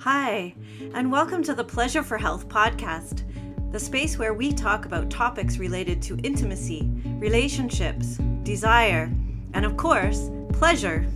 Hi, and welcome to the Pleasure for Health podcast, the space where we talk about topics related to intimacy, relationships, desire, and of course, pleasure.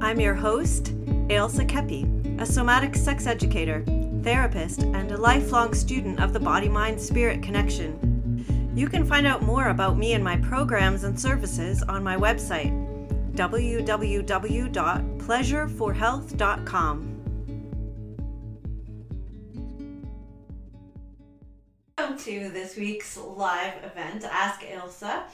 I'm your host, Ailsa Kepi, a somatic sex educator, therapist, and a lifelong student of the body mind spirit connection. You can find out more about me and my programs and services on my website, www.pleasureforhealth.com. to this week's live event, Ask Ailsa.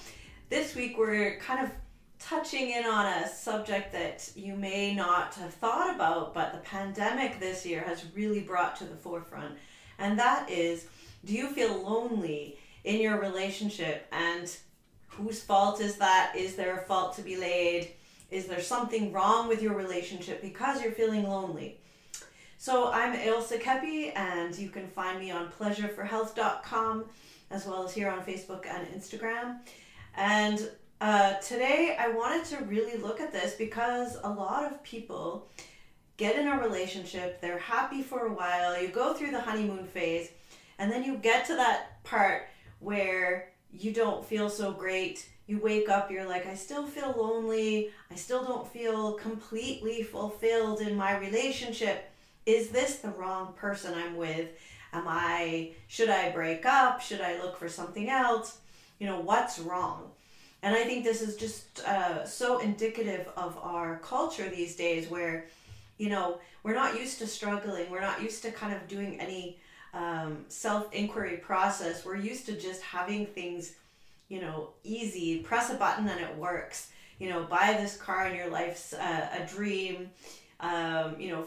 This week we're kind of touching in on a subject that you may not have thought about, but the pandemic this year has really brought to the forefront. And that is do you feel lonely in your relationship? And whose fault is that? Is there a fault to be laid? Is there something wrong with your relationship because you're feeling lonely? So I'm Ailsa Kepi, and you can find me on pleasureforhealth.com as well as here on Facebook and Instagram. And uh, today I wanted to really look at this because a lot of people get in a relationship, they're happy for a while, you go through the honeymoon phase, and then you get to that part where you don't feel so great. You wake up, you're like, I still feel lonely. I still don't feel completely fulfilled in my relationship is this the wrong person I'm with? Am I, should I break up? Should I look for something else? You know, what's wrong? And I think this is just uh, so indicative of our culture these days where, you know, we're not used to struggling. We're not used to kind of doing any um, self inquiry process. We're used to just having things, you know, easy. Press a button and it works. You know, buy this car and your life's uh, a dream. Um, you know,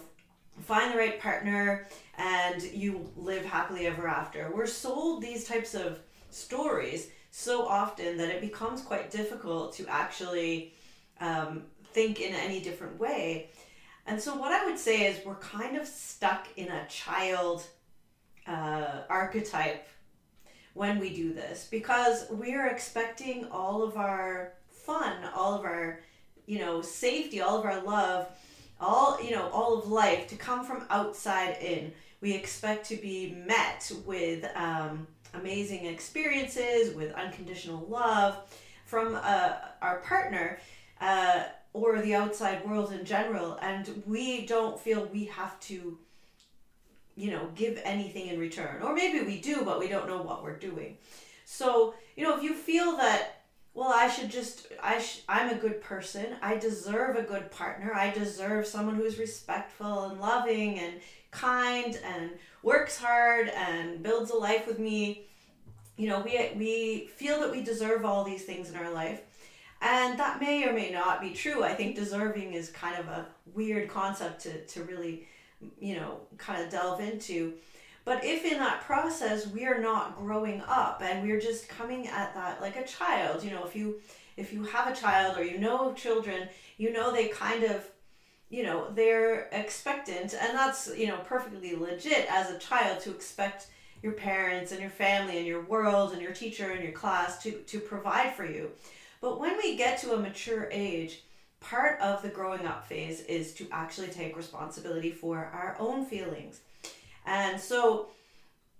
find the right partner and you live happily ever after. We're sold these types of stories so often that it becomes quite difficult to actually um, think in any different way. And so, what I would say is, we're kind of stuck in a child uh, archetype when we do this because we are expecting all of our fun, all of our, you know, safety, all of our love all you know all of life to come from outside in. We expect to be met with um, amazing experiences with unconditional love from uh, our partner uh, or the outside world in general. And we don't feel we have to you know give anything in return. Or maybe we do but we don't know what we're doing. So you know if you feel that well i should just i sh- i'm a good person. I deserve a good partner. I deserve someone who's respectful and loving and kind and works hard and builds a life with me. You know we we feel that we deserve all these things in our life. And that may or may not be true. I think deserving is kind of a weird concept to, to really you know kind of delve into but if in that process we are not growing up and we're just coming at that like a child, you know, if you if you have a child or you know children, you know they kind of you know, they're expectant and that's, you know, perfectly legit as a child to expect your parents and your family and your world and your teacher and your class to to provide for you. But when we get to a mature age, part of the growing up phase is to actually take responsibility for our own feelings and so,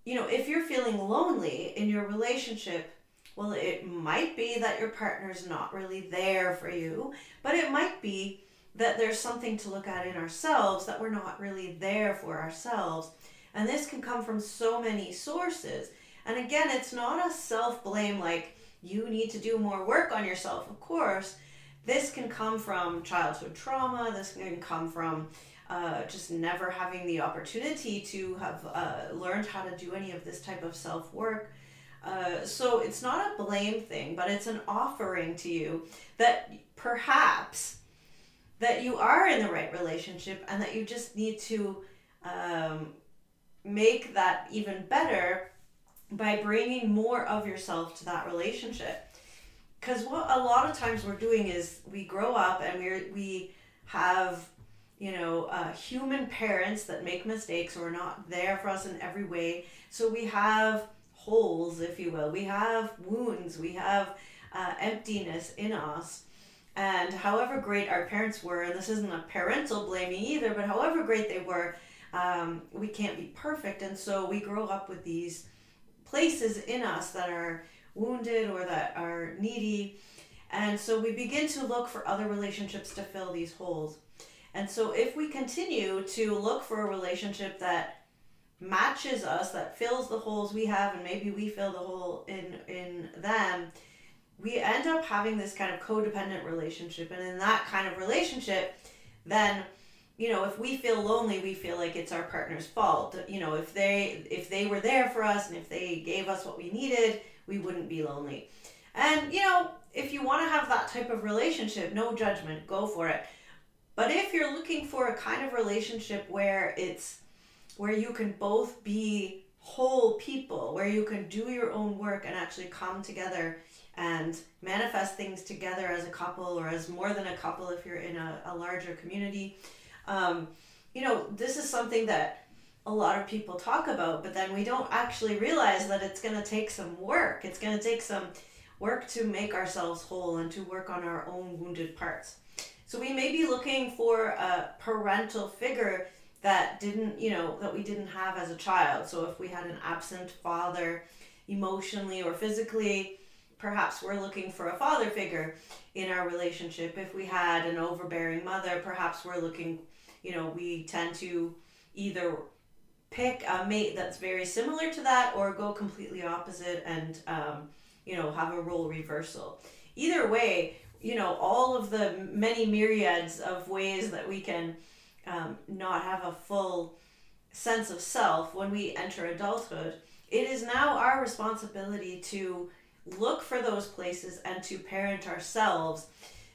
you know, if you're feeling lonely in your relationship, well, it might be that your partner's not really there for you, but it might be that there's something to look at in ourselves that we're not really there for ourselves. And this can come from so many sources. And again, it's not a self blame like you need to do more work on yourself, of course. This can come from childhood trauma, this can come from uh, just never having the opportunity to have uh, learned how to do any of this type of self work. Uh, so it's not a blame thing, but it's an offering to you that perhaps that you are in the right relationship and that you just need to um, make that even better by bringing more of yourself to that relationship. Because what a lot of times we're doing is we grow up and we we have you know, uh, human parents that make mistakes or are not there for us in every way. So we have holes, if you will. We have wounds. We have uh, emptiness in us. And however great our parents were, and this isn't a parental blaming either, but however great they were, Um, we can't be perfect, and so we grow up with these places in us that are wounded or that are needy. And so we begin to look for other relationships to fill these holes. And so if we continue to look for a relationship that matches us, that fills the holes we have, and maybe we fill the hole in in them, we end up having this kind of codependent relationship. And in that kind of relationship, then you know if we feel lonely we feel like it's our partner's fault. You know if they if they were there for us and if they gave us what we needed we wouldn't be lonely. And you know if you want to have that type of relationship no judgment go for it but if you're looking for a kind of relationship where it's where you can both be whole people, where you can do your own work and actually come together and manifest things together as a couple or as more than a couple if you're in a, a larger community. Um, you know, this is something that a lot of people talk about, but then we don't actually realize that it's going to take some work. It's going to take some work to make ourselves whole and to work on our own wounded parts. So we may be looking for a parental figure that didn't, you know, that we didn't have as a child. So if we had an absent father emotionally or physically, perhaps we're looking for a father figure in our relationship. If we had an overbearing mother, perhaps we're looking, you know, we tend to either pick a mate that's very similar to that or go completely opposite and, um, you know, have a role reversal. Either way, you know all of the many myriads of ways that we can um, not have a full sense of self when we enter adulthood it is now our responsibility to look for those places and to parent ourselves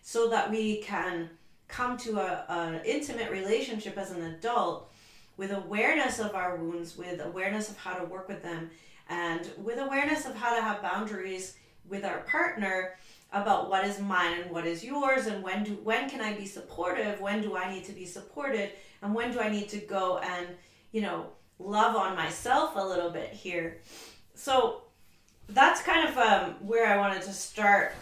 so that we can come to a, an intimate relationship as an adult with awareness of our wounds with awareness of how to work with them and with awareness of how to have boundaries with our partner about what is mine and what is yours and when do when can I be supportive? When do I need to be supported? And when do I need to go and you know love on myself a little bit here? So that's kind of um, where I wanted to start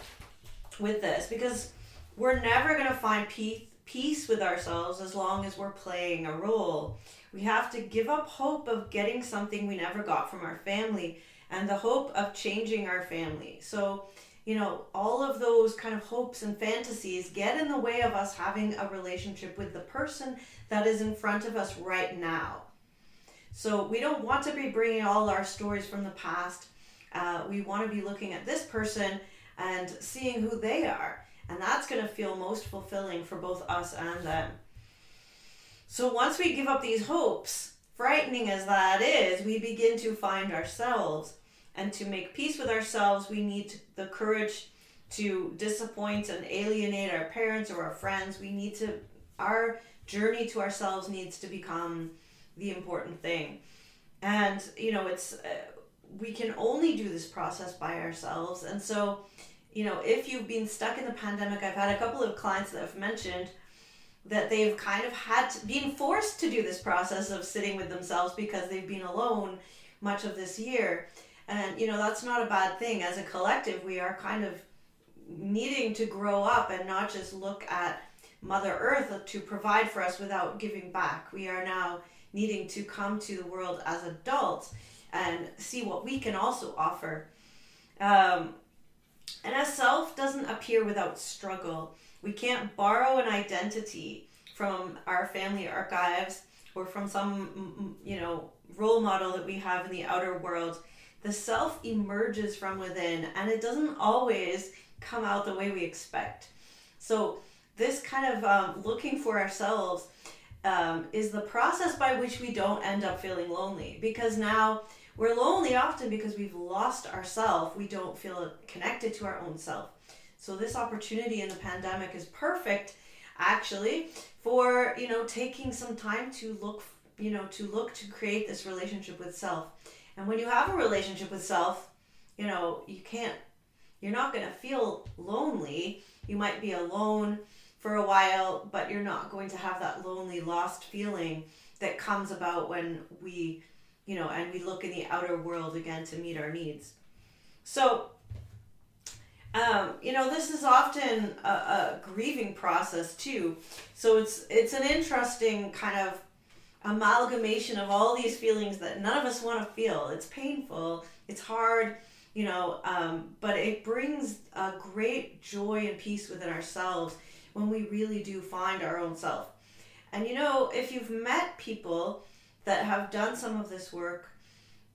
with this because we're never going to find peace peace with ourselves as long as we're playing a role. We have to give up hope of getting something we never got from our family and the hope of changing our family. So you know, all of those kind of hopes and fantasies get in the way of us having a relationship with the person that is in front of us right now. So we don't want to be bringing all our stories from the past. Uh, we want to be looking at this person and seeing who they are. And that's going to feel most fulfilling for both us and them. So once we give up these hopes, frightening as that is, we begin to find ourselves and to make peace with ourselves, we need the courage to disappoint and alienate our parents or our friends. We need to, our journey to ourselves needs to become the important thing. And, you know, it's, uh, we can only do this process by ourselves. And so, you know, if you've been stuck in the pandemic, I've had a couple of clients that have mentioned that they've kind of had to, been forced to do this process of sitting with themselves because they've been alone much of this year. And, you know, that's not a bad thing. As a collective, we are kind of needing to grow up and not just look at Mother Earth to provide for us without giving back. We are now needing to come to the world as adults and see what we can also offer. Um, and as self doesn't appear without struggle, we can't borrow an identity from our family archives or from some, you know, role model that we have in the outer world the self emerges from within and it doesn't always come out the way we expect. So, this kind of um, looking for ourselves um, is the process by which we don't end up feeling lonely because now we're lonely often because we've lost ourself. We don't feel connected to our own self. So, this opportunity in the pandemic is perfect actually for you know taking some time to look you know to look to create this relationship with self and when you have a relationship with self, you know, you can't, you're not going to feel lonely. You might be alone for a while, but you're not going to have that lonely, lost feeling that comes about when we, you know, and we look in the outer world again to meet our needs. So, um, you know, this is often a, a grieving process too. So it's it's an interesting kind of amalgamation of all these feelings that none of us want to feel. It's painful, it's hard, you know, um, but it brings a great joy and peace within ourselves when we really do find our own self. And you know, if you've met people that have done some of this work,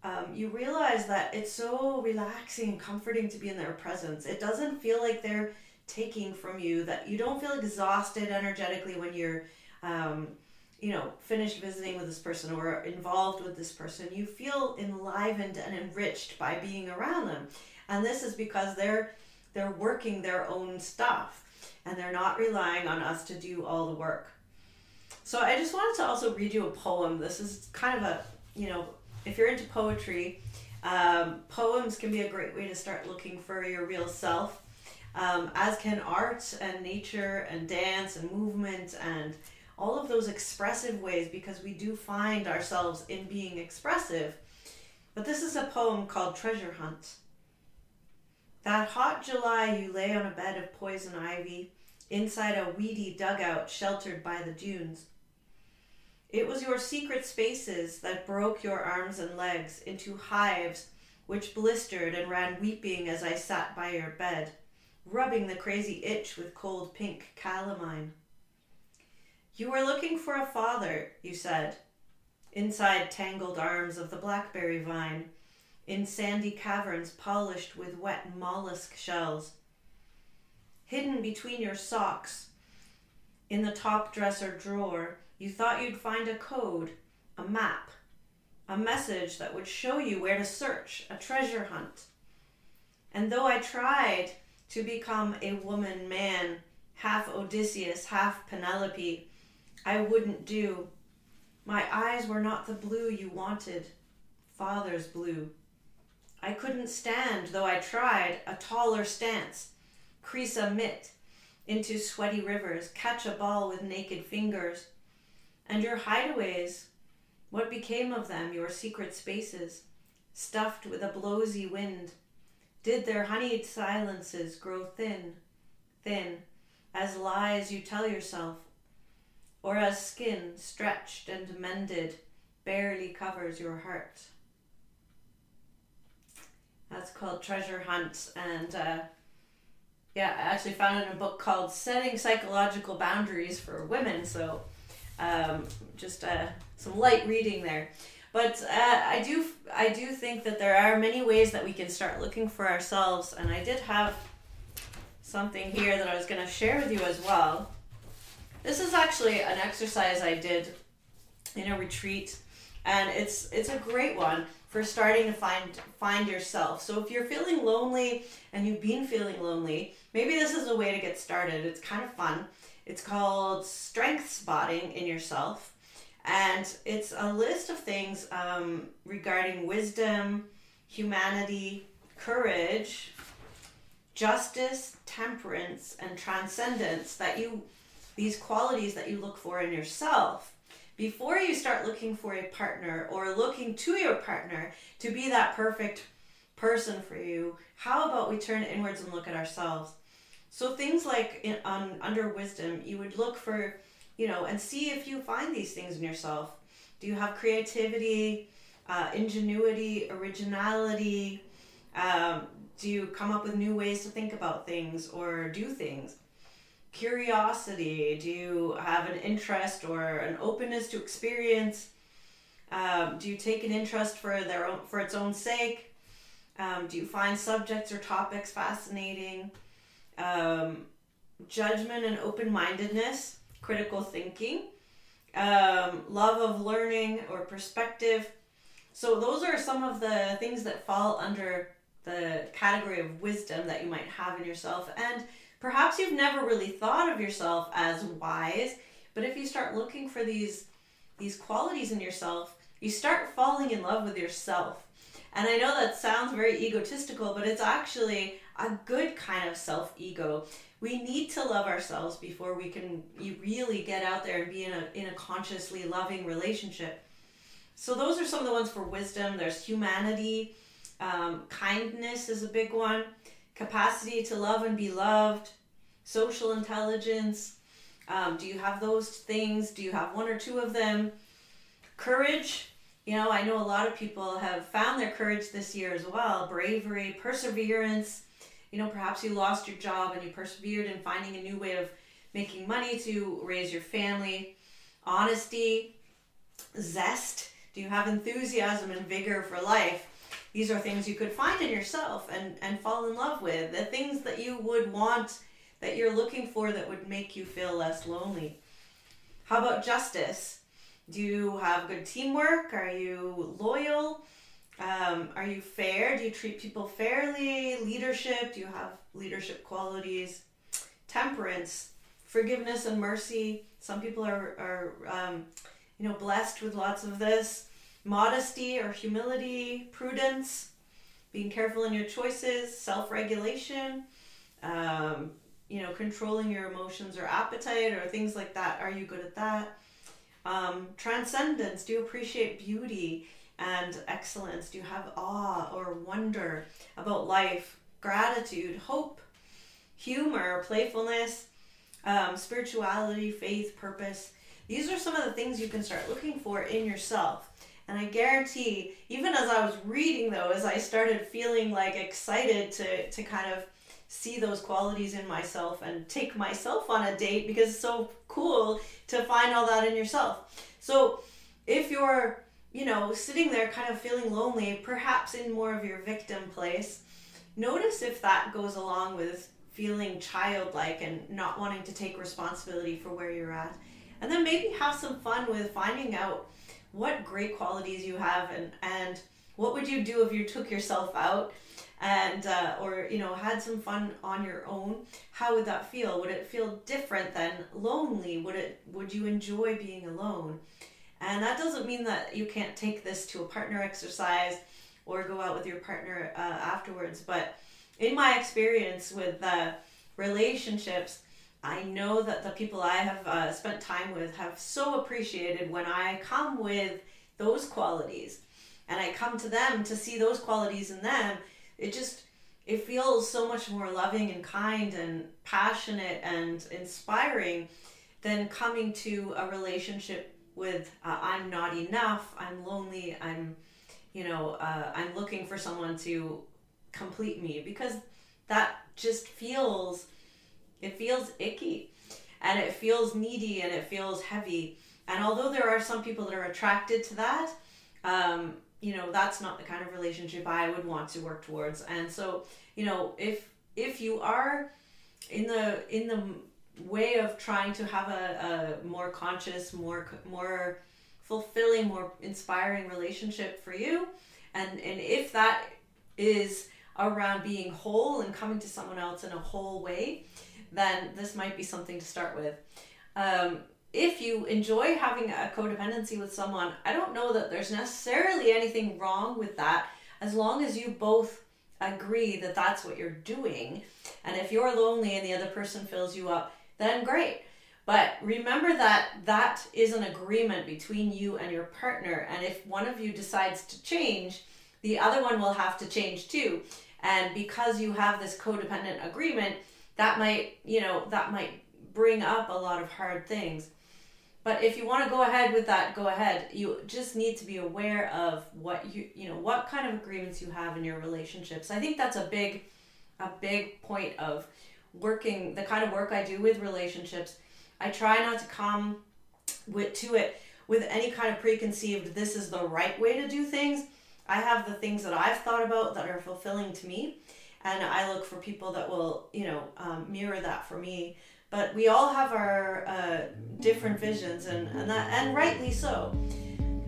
um, you realize that it's so relaxing and comforting to be in their presence. It doesn't feel like they're taking from you, that you don't feel exhausted energetically when you're, um, you know, finished visiting with this person or involved with this person. You feel enlivened and enriched by being around them. And this is because they're they're working their own stuff and they're not relying on us to do all the work. So I just wanted to also read you a poem. This is kind of a, you know, if you're into poetry, um, poems can be a great way to start looking for your real self, um, as can art and nature and dance and movement and all of those expressive ways because we do find ourselves in being expressive. But this is a poem called Treasure Hunt. That hot July, you lay on a bed of poison ivy inside a weedy dugout sheltered by the dunes. It was your secret spaces that broke your arms and legs into hives which blistered and ran weeping as I sat by your bed, rubbing the crazy itch with cold pink calamine. You were looking for a father, you said, inside tangled arms of the blackberry vine, in sandy caverns polished with wet mollusk shells. Hidden between your socks, in the top dresser drawer, you thought you'd find a code, a map, a message that would show you where to search, a treasure hunt. And though I tried to become a woman man, half Odysseus, half Penelope, I wouldn't do. My eyes were not the blue you wanted, father's blue. I couldn't stand, though I tried, a taller stance, crease a mitt into sweaty rivers, catch a ball with naked fingers, and your hideaways, what became of them, your secret spaces, stuffed with a blowsy wind? Did their honeyed silences grow thin, thin, as lies you tell yourself, or as skin stretched and mended barely covers your heart? That's called Treasure Hunt, and uh, yeah, I actually found it in a book called Setting Psychological Boundaries for Women. So um, just uh, some light reading there. But uh, I do I do think that there are many ways that we can start looking for ourselves, and I did have something here that I was going to share with you as well. This is actually an exercise I did in a retreat, and it's it's a great one for starting to find find yourself. So if you're feeling lonely and you've been feeling lonely, maybe this is a way to get started. It's kind of fun. It's called Strength Spotting in Yourself. And it's a list of things um, regarding wisdom, humanity, courage, justice, temperance, and transcendence that you, these qualities that you look for in yourself before you start looking for a partner or looking to your partner to be that perfect person for you. How about we turn inwards and look at ourselves? So things like in, on under wisdom, you would look for, you know, and see if you find these things in yourself. Do you have creativity, uh, ingenuity, originality? Um, do you come up with new ways to think about things or do things? Curiosity. Do you have an interest or an openness to experience? Um, do you take an interest for their own for its own sake? Um, do you find subjects or topics fascinating? um, judgment and open mindedness, critical thinking, um, love of learning or perspective. So, those are some of the things that fall under the category of wisdom that you might have in yourself. And perhaps you've never really thought of yourself as wise, but if you start looking for these these qualities in yourself, you start falling in love with yourself. And I know that sounds very egotistical, but it's actually a good kind of self ego. We need to love ourselves before we can really get out there and be in a, in a consciously loving relationship. So, those are some of the ones for wisdom. There's humanity, um, kindness is a big one, capacity to love and be loved, social intelligence. Um, do you have those things? Do you have one or two of them? Courage. You know, I know a lot of people have found their courage this year as well. Bravery, perseverance. You know, perhaps you lost your job and you persevered in finding a new way of making money to raise your family. Honesty, zest. Do you have enthusiasm and vigor for life? These are things you could find in yourself and, and fall in love with. The things that you would want, that you're looking for, that would make you feel less lonely. How about justice? Do you have good teamwork? Are you loyal? Um, are you fair? Do you treat people fairly? Leadership? Do you have leadership qualities? Temperance, forgiveness and mercy. Some people are, are um, you know, blessed with lots of this. Modesty or humility, prudence, being careful in your choices, self regulation, um, you know, controlling your emotions or appetite or things like that. Are you good at that? Um, transcendence. Do you appreciate beauty and excellence? Do you have awe or wonder about life? Gratitude, hope, humor, playfulness, um, spirituality, faith, purpose. These are some of the things you can start looking for in yourself. And I guarantee, even as I was reading those, I started feeling like excited to, to kind of see those qualities in myself and take myself on a date because it's so cool to find all that in yourself. So if you're, you know, sitting there kind of feeling lonely, perhaps in more of your victim place, notice if that goes along with feeling childlike and not wanting to take responsibility for where you're at. And then maybe have some fun with finding out what great qualities you have and, and what would you do if you took yourself out and uh, or you know had some fun on your own? How would that feel? Would it feel different than lonely? Would it would you enjoy being alone? And that doesn't mean that you can't take this to a partner exercise or go out with your partner uh, afterwards but in my experience with uh, relationships, I know that the people I have uh, spent time with have so appreciated when I come with those qualities and I come to them to see those qualities in them. It just it feels so much more loving and kind and passionate and inspiring than coming to a relationship with uh, I'm not enough, I'm lonely, I'm you know, uh, I'm looking for someone to complete me because that just feels it feels icky and it feels needy and it feels heavy. And although there are some people that are attracted to that um, you know that's not the kind of relationship i would want to work towards. And so you know if if you are in the in the way of trying to have a, a more conscious more more fulfilling more inspiring relationship for you and and if that is around being whole and coming to someone else in a whole way, then this might be something to start with. Um, if you enjoy having a codependency with someone, I don't know that there's necessarily anything wrong with that as long as you both agree that that's what you're doing. And if you're lonely and the other person fills you up, then great. But remember that that is an agreement between you and your partner. And if one of you decides to change, the other one will have to change too. And because you have this codependent agreement, that might, you know, that might bring up a lot of hard things. But if you want to go ahead with that, go ahead. You just need to be aware of what you, you know, what kind of agreements you have in your relationships. I think that's a big, a big point of working, the kind of work I do with relationships. I try not to come with to it with any kind of preconceived this is the right way to do things I have the things that I've thought about that are fulfilling to me, and I look for people that will, you know, um, mirror that for me. But we all have our uh, different visions, and and that and rightly so.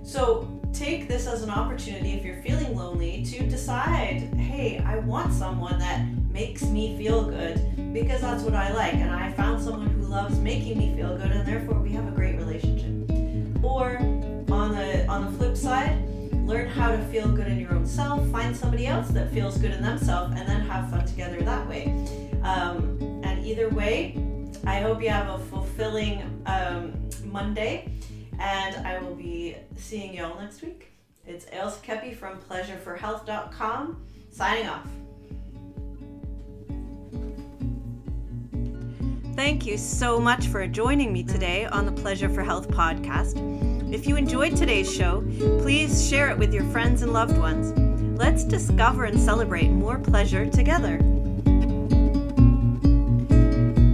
So take this as an opportunity if you're feeling lonely to decide, hey, I want someone that makes me feel good because that's what I like, and I found someone who loves making me feel good, and therefore we have a great relationship. Or on the on the flip side learn how to feel good in your own self, find somebody else that feels good in themselves, and then have fun together that way. Um, and either way, I hope you have a fulfilling um, Monday, and I will be seeing y'all next week. It's Ailsa Kepi from pleasureforhealth.com signing off. Thank you so much for joining me today on the Pleasure for Health podcast. If you enjoyed today's show, please share it with your friends and loved ones. Let's discover and celebrate more pleasure together.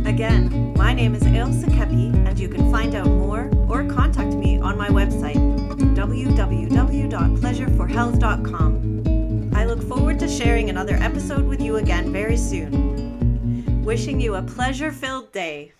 Again, my name is Ailsa Kepi, and you can find out more or contact me on my website, www.pleasureforhealth.com. I look forward to sharing another episode with you again very soon. Wishing you a pleasure filled day.